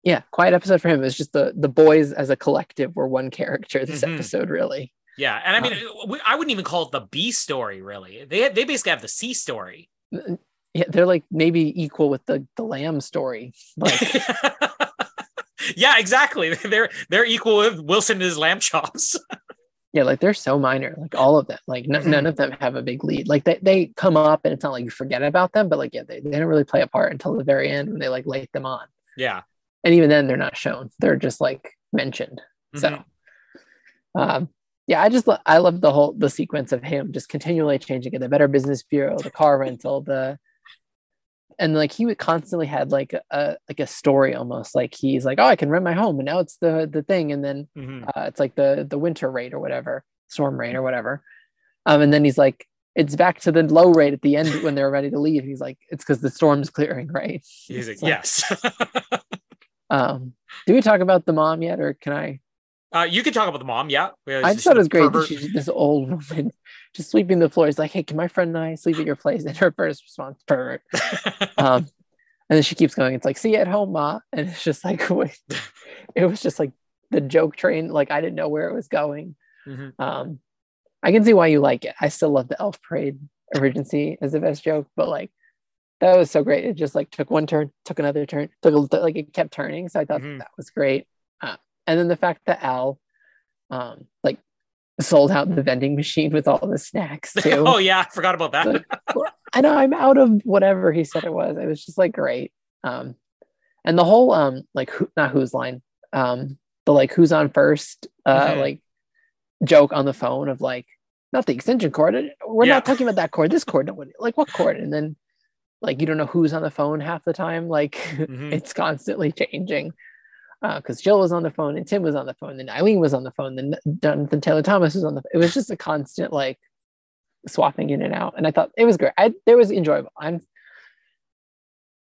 yeah, quiet episode for him. It was just the the boys as a collective were one character this Mhm. episode really. Yeah. And I mean, uh, we- I wouldn't even call it the B story, really. They they basically have the C story. Mm, yeah, they're like maybe equal with the the lamb story. Like, yeah, exactly. They're they're equal with Wilson and his lamb chops. yeah, like they're so minor, like all of them. Like n- none mm-hmm. of them have a big lead. Like they, they come up and it's not like you forget about them, but like yeah, they, they don't really play a part until the very end when they like light them on. yeah. And even then they're not shown. They're just like mentioned. So Mhm. um yeah, I just lo- I love the whole the sequence of him just continually changing it. The Better Business Bureau, the car rental, the and like he would constantly had like a like a story almost like he's like oh I can rent my home and now it's the the thing and then Mhm. uh, it's like the the winter rate or whatever storm rate or whatever um and then he's like it's back to the low rate at the end when they're ready to leave he's like it's because the storm's clearing right He's like, like, yes. um do we talk about the mom yet or can i uh, you can talk about the mom. Yeah. i just thought it was great that she's this old woman just sweeping the floor he's like hey can my friend and i sleep at your place and her first response pervert um and then she keeps going it's like see you at home ma and it's just like wait. it was just like the joke train like i didn't know where it was going Mhm. Um, I can see why you like it. I still love the Elf Parade Regency as the best joke, but like that was so great. It just like took one turn, took another turn, took a like it kept turning. So I thought Mhm. that was great. Uh, and then the fact that Al, um, like sold out the vending machine with all the snacks too. oh yeah, I forgot about that. Like, I know I'm out of whatever he said it was. It was just like great. Um, and the whole um like who not who's line um the like who's on first uh Mhm. like joke on the phone of like not the extension cord. We're Yeah. not talking about that cord. This cord. No, what- like what cord? And then like you don't know who's on the phone half the time. Like Mhm. it's constantly changing. Because Jill was on the phone and Tim was on the phone, then Eileen was on the phone, then Jonathan Taylor Thomas was on the. It was just a constant like swapping in and out, and I thought it was great. I it was enjoyable. I'm.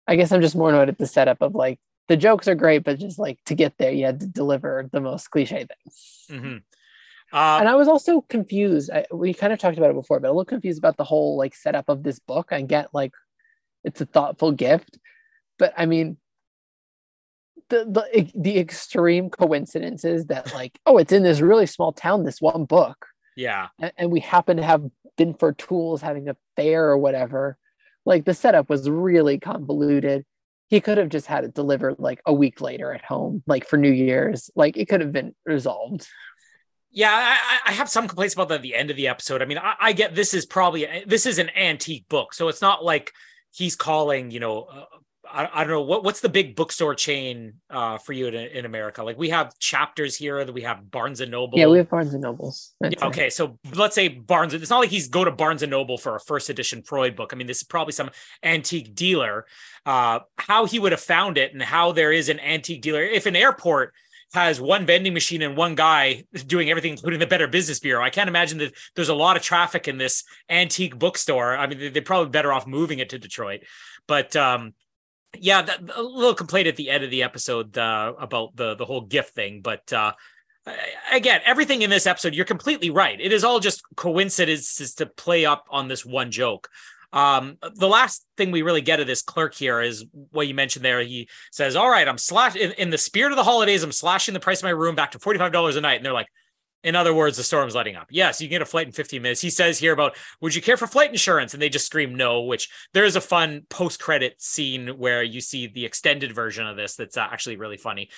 I guess I'm just more annoyed at the setup of like the jokes are great, but just like to get there, you had to deliver the most cliche things. Mhm. Uh, and I was also confused. I, we kind of talked about it before, but a little confused about the whole like setup of this book. I get like it's a thoughtful gift, but I mean the the the extreme coincidences that like oh it's in this really small town this one book yeah. and, and we happen to have Binford Tools having a fair or whatever. Like the setup was really convoluted. He could have just had it delivered like a week later at home, like for New Year's. Like it could have been resolved. Yeah, I, I- I have some complaints about the, the end of the episode. I mean, I, I get this is probably this is an antique book, so it's not like he's calling. You know, uh, I, I don't know what what's the big bookstore chain uh, for you in, in America. Like we have chapters here that we have Barnes and Noble. Yeah, we have Barnes and Nobles. Yeah, okay, so let's say Barnes. It's not like he's go to Barnes and Noble for a first edition Freud book. I mean, this is probably some antique dealer. Uh, how he would have found it, and how there is an antique dealer. If an airport has one vending machine and one guy doing everything, including the Better Business Bureau, I can't imagine that there's a lot of traffic in this antique bookstore. I mean, they- they're probably better off moving it to Detroit. But um, yeah, that, a little complaint at the end of the episode uh, about the the whole gift thing, but. Uh, again, everything in this episode, you're completely right. It is all just coincidences to play up on this one joke. Um, the last thing we really get of this clerk here is what you mentioned there. He says, All right, I'm slash in, in the spirit of the holidays, I'm slashing the price of my room back to $45 a night. And they're like, In other words, the storm's letting up. Yes, you can get a flight in 15 minutes. He says here about, would you care for flight insurance? And they just scream no, which there is a fun post credit scene where you see the extended version of this that's uh, actually really funny.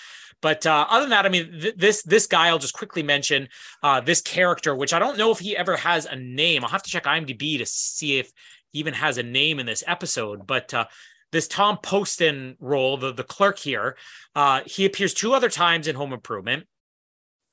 But uh, other than that, I mean, th- this this guy, I'll just quickly mention uh, this character, which I don't know if he ever has a name. I'll have to check IMDb to see if even has a name in this episode. But uh, this Tom Poston role, the, the clerk here, uh, he appears two other times in Home Improvement.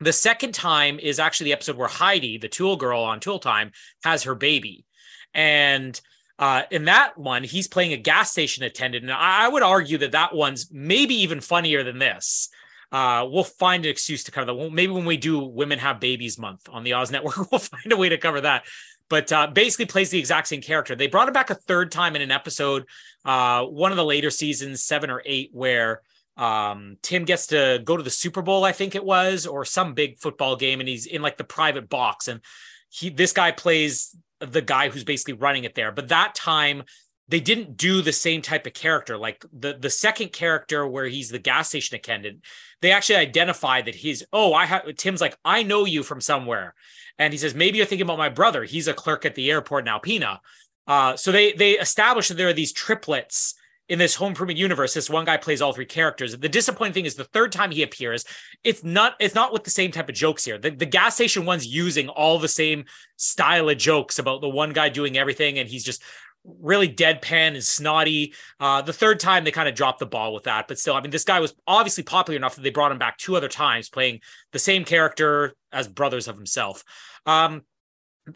The second time is actually the episode where Heidi, the Tool girl on Tool Time, has her baby. And uh, in that one, he's playing a gas station attendant. And I, would argue that that one's maybe even funnier than this. Uh, we'll find an excuse to cover that. Maybe when we do Women Have Babies Month on the Oz Network, we'll find a way to cover that. But uh, basically, plays the exact same character. They brought him back a third time in an episode, uh, one of the later seasons, seven or eight, where um tim gets to go to the super bowl i think it was or some big football game and he's in like the private box and he this guy plays the guy who's basically running it there. But that time they didn't do the same type of character. Like the the second character where he's the gas station attendant they actually identify that he's oh i have tim's like i know you from somewhere and he says maybe you're thinking about my brother he's a clerk at the airport in alpena uh, so they they established that there are these triplets in this home improvement universe, this one guy plays all three characters. The disappointing thing is the third time he appears, it's not it's not with the same type of jokes here. The, the gas station one's using all the same style of jokes about the one guy doing everything, and he's just really deadpan and snotty. Uh, the third time they kind of dropped the ball with that, but still, I mean, this guy was obviously popular enough that they brought him back two other times, playing the same character as brothers of himself. Um,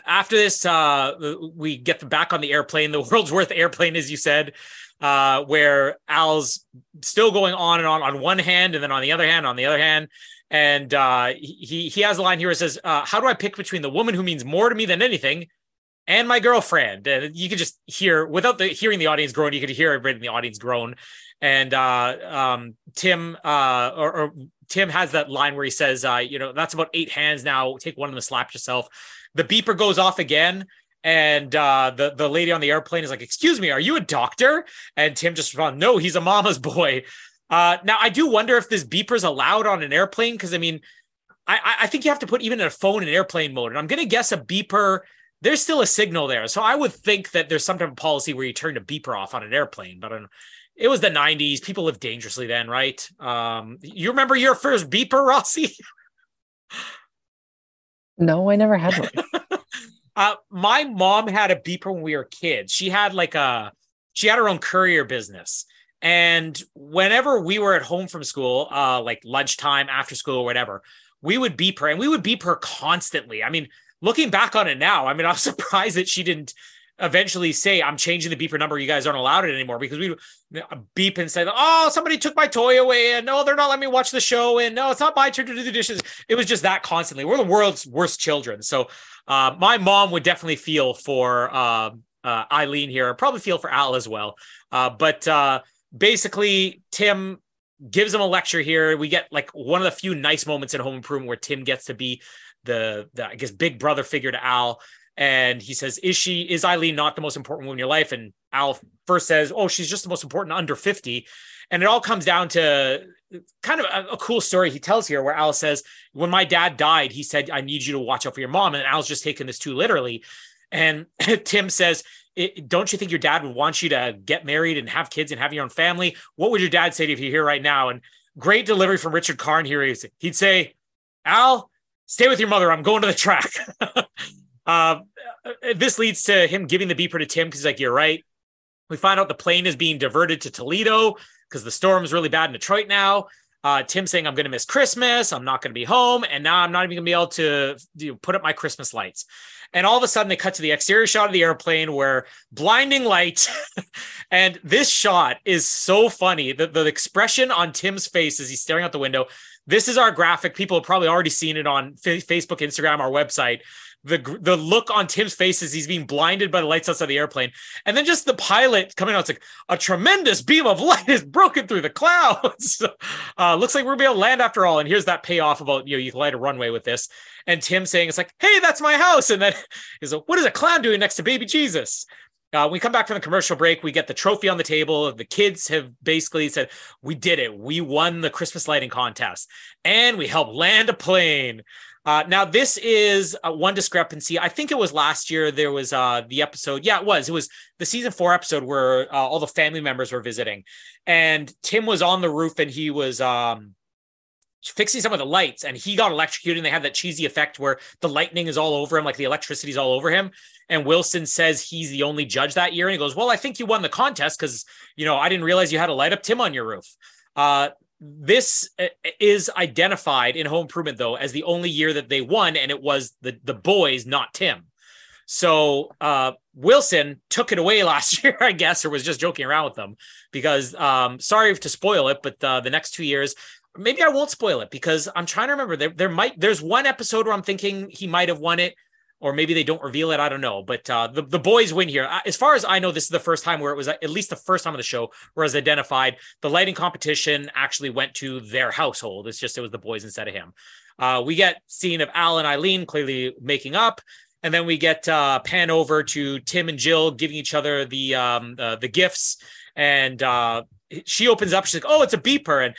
after this, uh, we get them back on the airplane, the world's worth airplane, as you said uh, where Al's still going on and on on one hand, and then on the other hand, on the other hand. And uh, he he has a line here that says, uh, "How do I pick between the woman who means more to me than anything and my girlfriend?" And you could just hear, without the hearing the audience groan, you could hear everybody in the audience groan. And uh, um, Tim uh, or, or, Tim has that line where he says, uh, "You know, that's about eight hands now. Take one of and slap yourself." The beeper goes off again, and uh, the the lady on the airplane is like, "Excuse me, are you a doctor?" And Tim just responds, "No, he's a mama's boy." Uh, now I do wonder if this beeper is allowed on an airplane because I mean, I I think you have to put even a phone in airplane mode, and I'm gonna guess a beeper. There's still a signal there, so I would think that there's some type of policy where you turn a beeper off on an airplane. But it was the 90s; people lived dangerously then, right? Um, you remember your first beeper, Rossi? No, I never had one. Uh, my mom had a beeper when we were kids. She had like a, she had her own courier business. And whenever we were at home from school, uh, like lunchtime, after school, or whatever, we would beep her and we would beep her constantly. I mean, looking back on it now, I mean, I'm surprised that she didn't eventually say, I'm changing the beeper number. You guys aren't allowed it anymore because we beep and say, Oh, somebody took my toy away. And no, they're not letting me watch the show. And no, it's not my turn to do the dishes. It was just that constantly. We're the world's worst children. So uh, my mom would definitely feel for uh, uh, Eileen here, probably feel for Al as well. Uh, but uh, basically, Tim gives him a lecture here. We get like one of the few nice moments in Home Improvement where Tim gets to be the, the I guess big brother figure to Al. And he says, "Is she? Is Eileen not the most important woman in your life?" And Al first says, "Oh, she's just the most important under 50." And it all comes down to kind of a, a, cool story he tells here where Al says, When my dad died, he said, I need you to watch out for your mom. And Al's just taking this too literally. And Tim says, Don't you think your dad would want you to get married and have kids and have your own family? What would your dad say if you're here right now? And great delivery from Richard Karn here. He'd say, Al, stay with your mother. I'm going to the track. uh, this leads to him giving the beeper to Tim because he's like, You're right. We find out the plane is being diverted to Toledo because the storm is really bad in Detroit now. Uh, Tim saying, I'm going to miss Christmas. I'm not going to be home. And now I'm not even going to be able to you know, put up my Christmas lights. And all of a sudden, they cut to the exterior shot of the airplane where blinding light. and this shot is so funny. The, the expression on Tim's face as he's staring out the window. This is our graphic. People have probably already seen it on F- Facebook, Instagram, our website the the look on Tim's face as he's being blinded by the lights outside the airplane, and then just the pilot coming out. It's like a tremendous beam of light is broken through the clouds. uh, looks like we're able to land after all. And here's that payoff about you know you can light a runway with this. And Tim saying it's like, hey, that's my house. And then he's like, what is a clown doing next to baby Jesus? Uh, we come back from the commercial break. We get the trophy on the table. The kids have basically said, "We did it. We won the Christmas lighting contest, and we helped land a plane." Uh, now, this is uh, one discrepancy. I think it was last year. There was uh, the episode. Yeah, it was. It was the season four episode where uh, all the family members were visiting, and Tim was on the roof and he was um, fixing some of the lights, and he got electrocuted. And they had that cheesy effect where the lightning is all over him, like the electricity's all over him. And Wilson says he's the only judge that year, and he goes, "Well, I think you won the contest because you know I didn't realize you had a light up Tim on your roof." Uh, this uh, is identified in Home Improvement though as the only year that they won, and it was the the boys, not Tim. So uh, Wilson took it away last year, I guess, or was just joking around with them because um, sorry to spoil it, but uh, the next two years, maybe I won't spoil it because I'm trying to remember. There, there might there's one episode where I'm thinking he might have won it or maybe they don't reveal it. I don't know. But uh, the, the boys win here. As far as I know, this is the first time where it was at least the first time of the show where it was identified. The lighting competition actually went to their household. It's just it was the boys instead of him. Uh, we get scene of Al and Eileen clearly making up. And then we get uh, pan over to Tim and Jill giving each other the um, the gifts, and uh, she opens up. She's like, "Oh, it's a beeper," and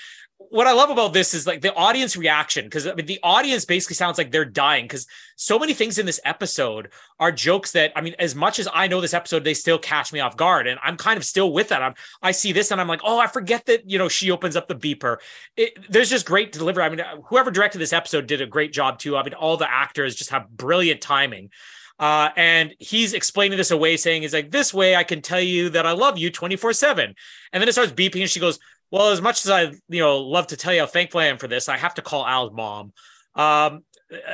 what I love about this is like the audience reaction because I mean the audience basically sounds like they're dying because so many things in this episode are jokes that I mean as much as I know this episode they still catch me off guard and I'm kind of still with that. I'm I see this and I'm like oh I forget that you know she opens up the beeper. It, there's just great delivery. I mean whoever directed this episode did a great job too. I mean all the actors just have brilliant timing. Uh, and he's explaining this away saying he's like this way I can tell you that I love you 24 7 and then it starts beeping and she goes well, as much as I, you know, love to tell you how thankful I am for this, I have to call Al's mom. Um,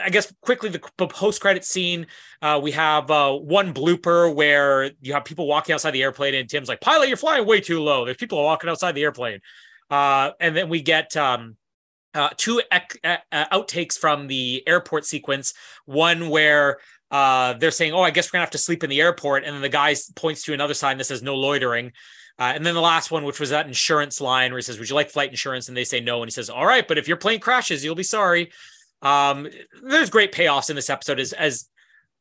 I guess quickly the post credit scene, uh, we have uh, one blooper where you have people walking outside the airplane, and Tim's like, "Pilot, you're flying way too low." There's people walking outside the airplane, uh, and then we get um, uh, two ec- uh, outtakes from the airport sequence. One where uh, they're saying, "Oh, I guess we're gonna have to sleep in the airport," and then the guy points to another sign that says "No loitering." Uh, and then the last one, which was that insurance line where he says, Would you like flight insurance? And they say no. And he says, All right, but if your plane crashes, you'll be sorry. Um, there's great payoffs in this episode as, as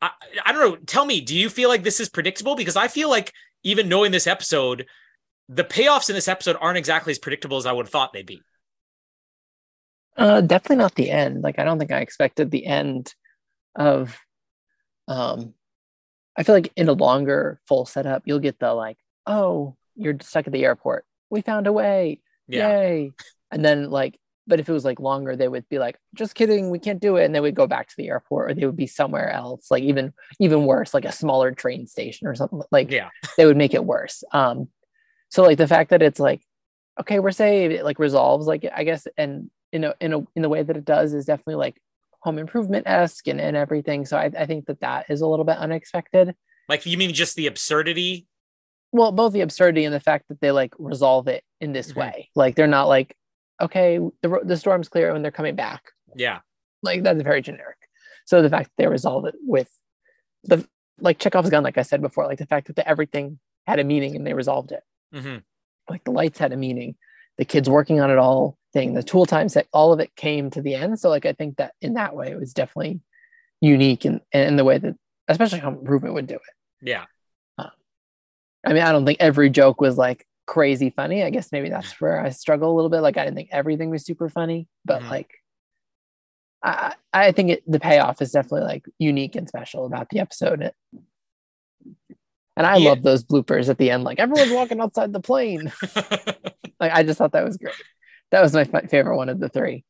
I, I don't know. Tell me, do you feel like this is predictable? Because I feel like even knowing this episode, the payoffs in this episode aren't exactly as predictable as I would have thought they'd be. Uh, definitely not the end. Like, I don't think I expected the end of, um, I feel like in a longer full setup, you'll get the like, oh, you're stuck at the airport. We found a way. Yeah. Yay. And then like, but if it was like longer, they would be like, just kidding, we can't do it. And they would go back to the airport or they would be somewhere else, like even even worse, like a smaller train station or something. Like yeah, they would make it worse. Um, so like the fact that it's like, okay, we're saved, it like resolves, like I guess, and in a in a in the way that it does is definitely like home improvement esque and, and everything. So I, I think that that is a little bit unexpected. Like you mean just the absurdity well both the absurdity and the fact that they like resolve it in this mm-hmm. way. Like they're not like okay the, the storm's clear and they're coming back. Yeah. Like that's very generic. So the fact that they resolve it with the like chekhov's gun like i said before like the fact that the, everything had a meaning and they resolved it. Mm-hmm. like the lights had a meaning. The kids working on it all thing the tool time set all of it came to the end. So like i think that in that way it was definitely unique in, in the way that especially home improvement would do it. Yeah I mean, I don't think every joke was like crazy funny. I guess maybe that's where I struggle a little bit. Like I didn't think everything was super funny, but mm-hmm. like I I think it, the payoff is definitely like unique and special about the episode. It, and I yeah. love those bloopers at the end, like everyone's walking outside the plane. like I just thought that was great. That was my favorite one of the three.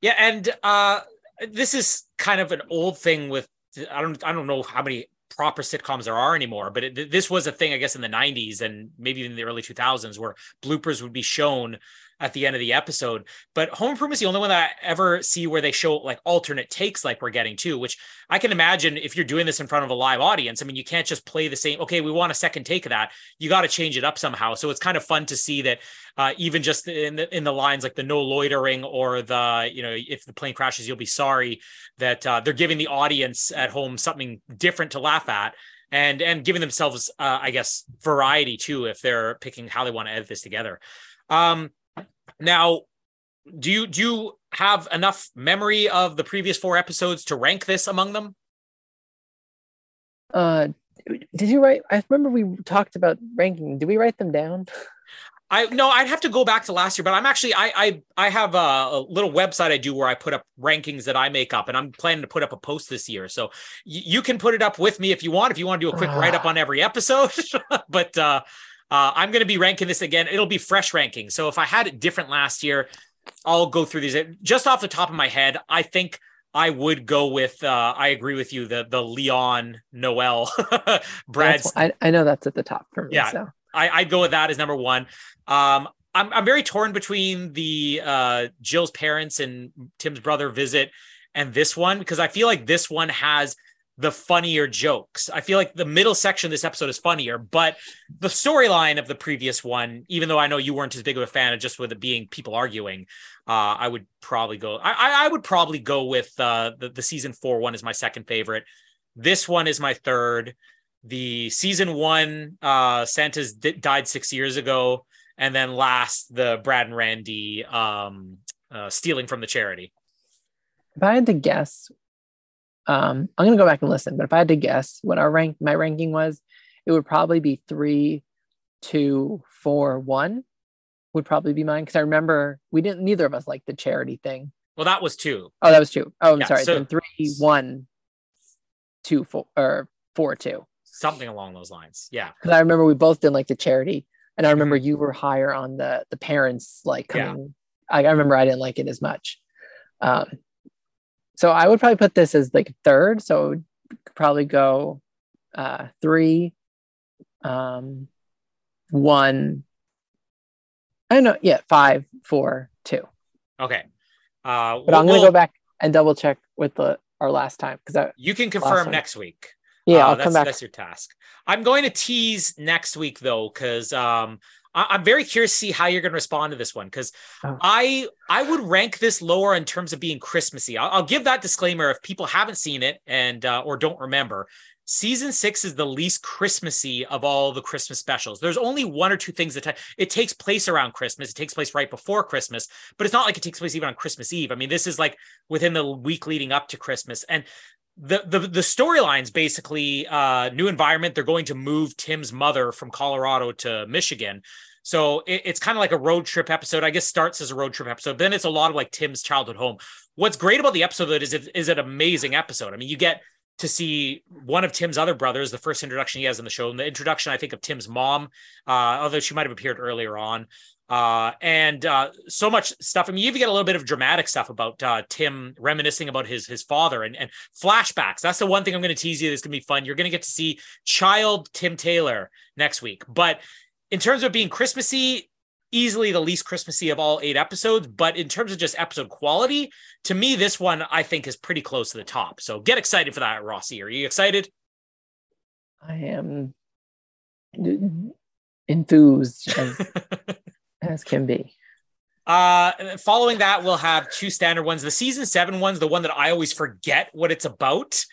Yeah, and uh this is kind of an old thing with I don't I don't know how many proper sitcoms there are anymore. But it, this was a thing, I guess, in the 90s and maybe in the early 2000s where bloopers would be shown at the end of the episode. But Home Improvement is the only one that I ever see where they show like alternate takes, like we're getting to, which I can imagine if you're doing this in front of a live audience. I mean, you can't just play the same. Okay, we want a second take of that. You got to change it up somehow. So it's kind of fun to see that uh, even just in the in the lines like the no loitering or the you know if the plane crashes you'll be sorry that uh, they're giving the audience at home something different to laugh at and and giving themselves uh, I guess variety too if they're picking how they want to edit this together. Um, now, do you do you have enough memory of the previous four episodes to rank this among them? Uh, Did you write? I remember we talked about ranking. Did we write them down? I no, I'd have to go back to last year, but I'm actually I I I have a, a, little website I do where I put up rankings that I make up, and I'm planning to put up a post this year. So y- you can put it up with me if you want. If you want to do a quick write up on every episode, but uh, uh, I'm going to be ranking this again. It'll be fresh ranking. So if I had it different last year, I'll go through these just off the top of my head. I think I would go with. Uh, I agree with you. The the Leon Noel Brad. I, I know that's at the top for me. Yeah, so. I, I'd go with that as number one. Um, I'm I'm very torn between the uh, Jill's parents and Tim's brother visit and this one because I feel like this one has the funnier jokes. I feel like the middle section of this episode is funnier, but the storyline of the previous one, even though I know you weren't as big of a fan of just with it being people arguing, uh, I would probably go. I, I would probably go with uh, the the season four one is my second favorite. This one is my third. The season one, uh, Santa's died six years ago and then last the Brad and Randy um, uh, stealing from the charity. If I had to guess, um, I'm gonna go back and listen. But if I had to guess what our rank, my ranking was, it would probably be three, two, four, one. Would probably be mine because I remember we didn't. Neither of us liked the charity thing. Well, that was two. Oh, that was two. Oh, I'm Yeah, sorry. so- then three, one, two, four, or four, two. Something along those lines. Yeah. Because I remember we both didn't like the charity, and I remember you were higher on the the parents like Mm-hmm. Yeah. coming. I, I remember I didn't like it as much. Um, so I would probably put this as like third. So it would probably go uh, three, um, one. I don't know. Yeah, five, four, two. Okay. Uh, But I'm gonna we'll- go back and double check with the our last time because You can confirm next week. yeah Uh, I'll that's, come back. That's your task. I'm going to tease next week though, because um, I- I'm very curious to see how you're going to respond to this one. Because Oh. I I would rank this lower in terms of being Christmassy. I'll, I'll give that disclaimer if people haven't seen it and uh, or don't remember. Season six is the least Christmassy of all the Christmas specials. There's only one or two things that ta- it takes place around Christmas. It takes place right before Christmas, but it's not like it takes place even on Christmas Eve. I mean, this is like within the week leading up to Christmas, and the the the storylines basically uh new environment they're going to move tim's mother from colorado to michigan. So it, it's kind of like a road trip episode. I guess starts as a road trip episode then it's a lot of like tim's childhood home. What's great about the episode is it is an amazing episode. I mean you get to see one of tim's other brothers the first introduction he has in the show and the introduction i think of tim's mom uh although she might have appeared earlier on uh, and uh, so much stuff. I mean, you even get a little bit of dramatic stuff about uh, Tim reminiscing about his his father and, and flashbacks. That's the one thing I'm going to tease you. That's going to be fun. You're going to get to see child Tim Taylor next week. But in terms of being Christmassy, easily the least Christmassy of all eight episodes. But in terms of just episode quality, to me, this one I think is pretty close to the top. So get excited for that, Rossi. Are you excited? I am enthused as, can be. Uh, following that, we'll have two standard ones. The season seven one's the one that I always forget what it's about.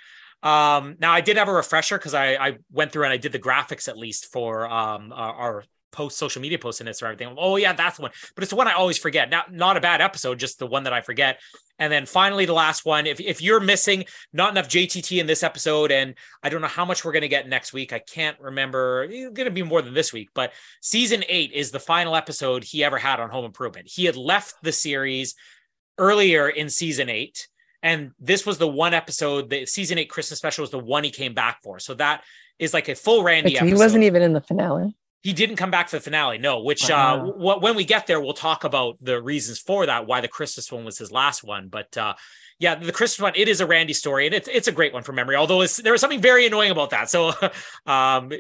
Um, now I did have a refresher because I, I went through and I did the graphics at least for um our, our post social media posts this and everything. Oh yeah, that's the one. But it's the one I always forget. Not not a bad episode, just the one that I forget. And then finally the last one. If if you're missing not enough JTT in this episode, and I don't know how much we're gonna get next week. I can't remember. It's gonna be more than this week, but season eight is the final episode he ever had on Home Improvement. He had left the series earlier in season eight. And this was the one episode, the season eight Christmas special was the one he came back for. So that is like a full Randy Like, episode. he wasn't even in the finale. He didn't come back for the finale, no. Which, Wow. uh, w- when we get there, we'll talk about the reasons for that. Why the Christmas one was his last one, but uh, yeah, the Christmas one it is a Randy story, and it's it's a great one from memory. Although it's, there was something very annoying about that, so um,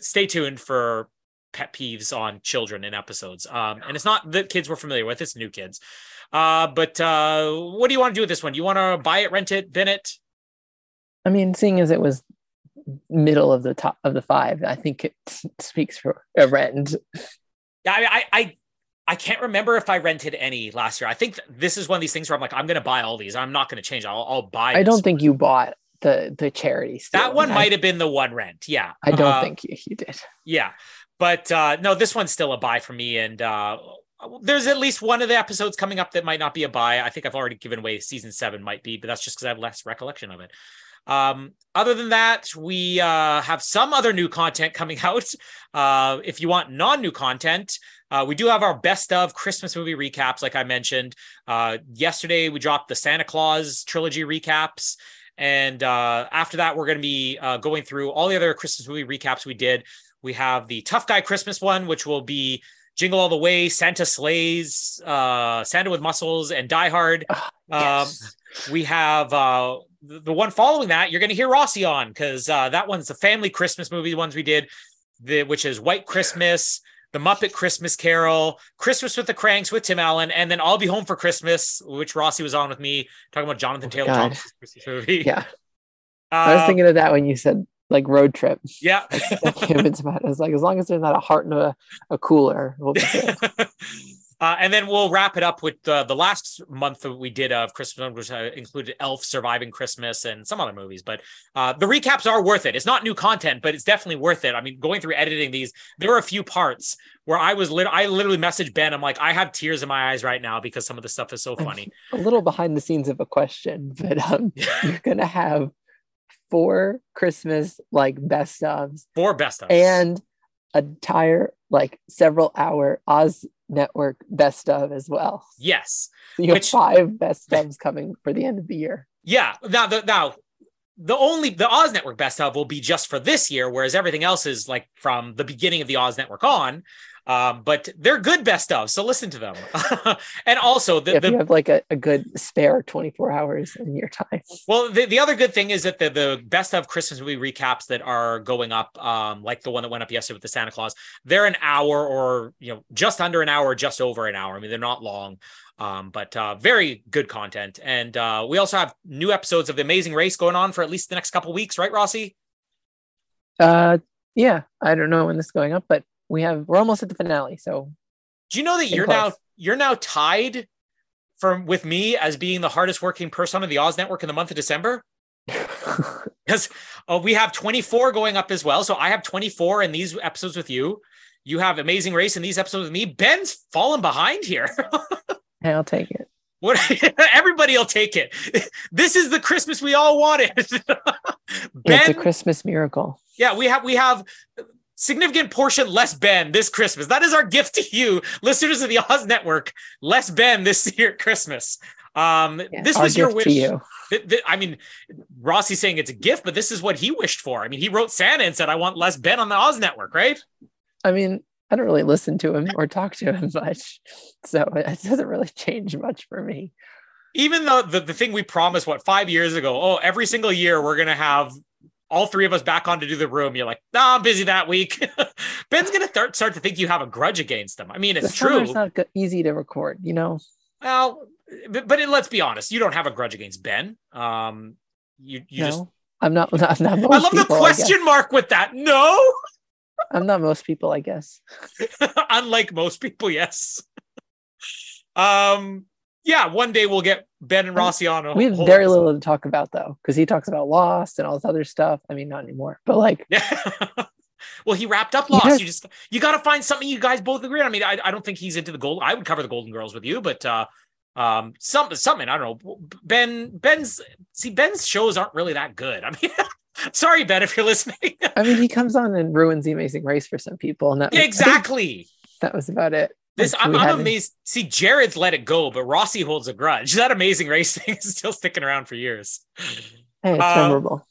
stay tuned for pet peeves on children in episodes. Um, and it's not that kids we're familiar with; it's new kids. Uh, but uh, what do you want to do with this one? You want to buy it, rent it, bin it? I mean, seeing as it was middle of the top of the five, I think it speaks for a rent. Yeah, I, I, I, I can't remember if I rented any last year. I think this is one of these things where I'm like, I'm going to buy all these. I'm not going to change. I'll, I'll buy. I don't one. think you bought the the charity. Stuff. That one might have been the one rent. Yeah, I don't Uh, think you, you did. Yeah, but uh, no, this one's still a buy for me. And uh, there's at least one of the episodes coming up that might not be a buy. I think I've already given away season seven might be, but that's just because I have less recollection of it. Um, other than that, we uh, have some other new content coming out. Uh, if you want non new content, uh, we do have our best of Christmas movie recaps, like I mentioned. Uh, yesterday, we dropped the Santa Claus trilogy recaps. And uh, after that, we're going to be uh, going through all the other Christmas movie recaps we did. We have the Tough Guy Christmas one, which will be Jingle All the Way, Santa's Slay, uh, Santa with Muscles, and Die Hard. Ah, Um, yes. we have uh, the one following that. You're going to hear Rossi on because uh, that one's the family Christmas movie, the ones we did, the, which is White Christmas, The Muppet Christmas Carol, Christmas with the Cranks with Tim Allen, and then I'll Be Home for Christmas, which Rossi was on with me talking about Jonathan Oh, Taylor God. Thomas's Christmas movie. yeah. I was Uh, thinking of that when you said like road trip. yeah. That came into my head. I was like, as long as there's not a heart and a, a cooler, we'll be good. uh, and then we'll wrap it up with uh, the last month that we did of Christmas, which uh, included Elf surviving Christmas and some other movies. But uh, the recaps are worth it. It's not new content, but it's definitely worth it. I mean, going through editing these, there were a few parts where I was lit- I literally messaged Ben. I'm like, I have tears in my eyes right now because some of the stuff is so funny. a little behind the scenes of a question, but um, you're gonna have four Christmas like best ofs Four best of and an entire like several hour Oz Network best of as well. yes, So you have five best ofs coming for the end of the year. Yeah. Now the now the only the Oz Network best of will be just for this year, whereas everything else is like from the beginning of the Oz Network on. Um, but they're good best of, so listen to them. and also the, if the you have like a, a good spare 24 hours in your time. well, the, the other good thing is that the the best of Christmas movie recaps that are going up, um, like the one that went up yesterday with the Santa Claus, they're an hour or you know just under an hour, just over an hour. I mean, they're not long, um, but uh, very good content. And uh, we also have new episodes of The Amazing Race going on for at least the next couple weeks, right, Rossi? Uh yeah, I don't know when this is going up, but we have we're almost at the finale. So Do you know that you're now you're now tied from with me as being the hardest working person on the Oz Network in the month of December? Because uh, we have 24 going up as well. So I have 24 in these episodes with you. You have Amazing Race in these episodes with me. Ben's fallen behind here. I'll take it. what everybody will take it. This is the Christmas we all wanted. Yeah, it's a Christmas miracle. yeah, we have we have significant portion less Ben this Christmas. That is our gift to you, listeners of the Oz Network. Less Ben this year at Christmas. Um, Yeah, this was your wish. to you. Th- th- I mean, Rossi's saying it's a gift, but this is what he wished for. I mean, he wrote Santa and said, "I want less Ben on the Oz Network," right? I mean, I don't really listen to him or talk to him much, so it doesn't really change much for me. Even though the, the thing we promised, what five years ago? Oh, every single year we're gonna have all three of us back on to do the room. You're like, nah, I'm busy that week. Ben's gonna start start to think you have a grudge against them. I mean, it's The true. not easy to record, you know. Well, but, but it, let's be honest, you don't have a grudge against Ben. Um, you you no, just. I'm not. I'm not most I love the people, guess. question mark with that. No, I'm not most people, I guess. unlike most people, yes. Um, yeah, one day we'll get Ben and Rossi on. We have whole very episode. little to talk about though, because he talks about Lost and all this other stuff. I mean, not anymore, but like, well, he wrapped up Lost. You just you got to find something you guys both agree on. I mean, I, I don't think he's into the gold. I would cover the Golden Girls with you, but uh, um, some something I don't know. Ben Ben's see Ben's shows aren't really that good. I mean, sorry Ben if you're listening. I mean, he comes on and ruins the Amazing Race for some people, and that was, exactly. that was about it. This I'm, I'm amazed. See, Jared's let it go, but Rossi holds a grudge. That amazing race thing is still sticking around for years. Hey, it's Um, memorable.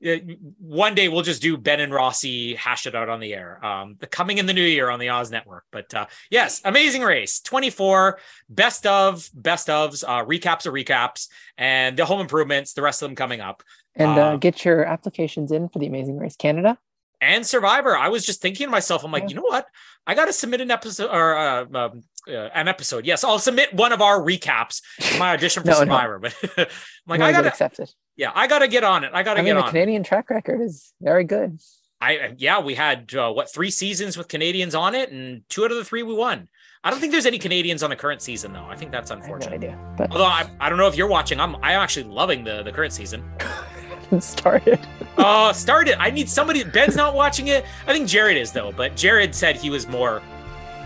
Yeah, one day we'll just do Ben and Rossi hash it out on the air. Um, the coming in the new year on the Oz Network. But uh, yes, amazing race. 24 best of best ofs, uh, recaps of recaps, and the home improvements. The rest of them coming up. And uh, uh, get your applications in for the Amazing Race Canada. And Survivor. I was just thinking to myself, I'm like, Yeah. you know what? I got to submit an episode or uh, um, uh, an episode. Yes, I'll submit one of our recaps to my audition for No, no. Survivor. But I'm like, I wanna get gotta, accepted. yeah, I gotta get on it. I gotta I get mean, the on. it. Canadian track record is very good. I yeah, we had uh, what three seasons with Canadians on it, and two out of the three we won. I don't think there's any Canadians on the current season though. I think that's I have no unfortunate. idea, but Although I, I don't know if you're watching, I'm I'm actually loving the the current season. it started. Oh, start it! I need somebody. Ben's not watching it. I think Jared is though, but Jared said he was more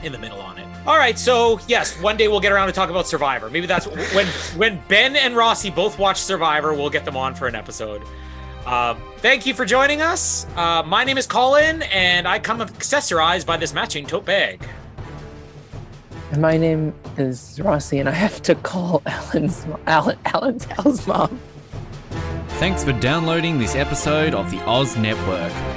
in the middle on it. All right, so yes, one day we'll get around to talk about Survivor. Maybe that's when when Ben and Rossi both watch Survivor, we'll get them on for an episode. Uh, thank you for joining us. Uh, my name is Colin, and I come accessorized by this matching tote bag. And my name is Rossi, and I have to call Alan's Alan Alan's house mom. Thanks for downloading this episode of the Oz Network.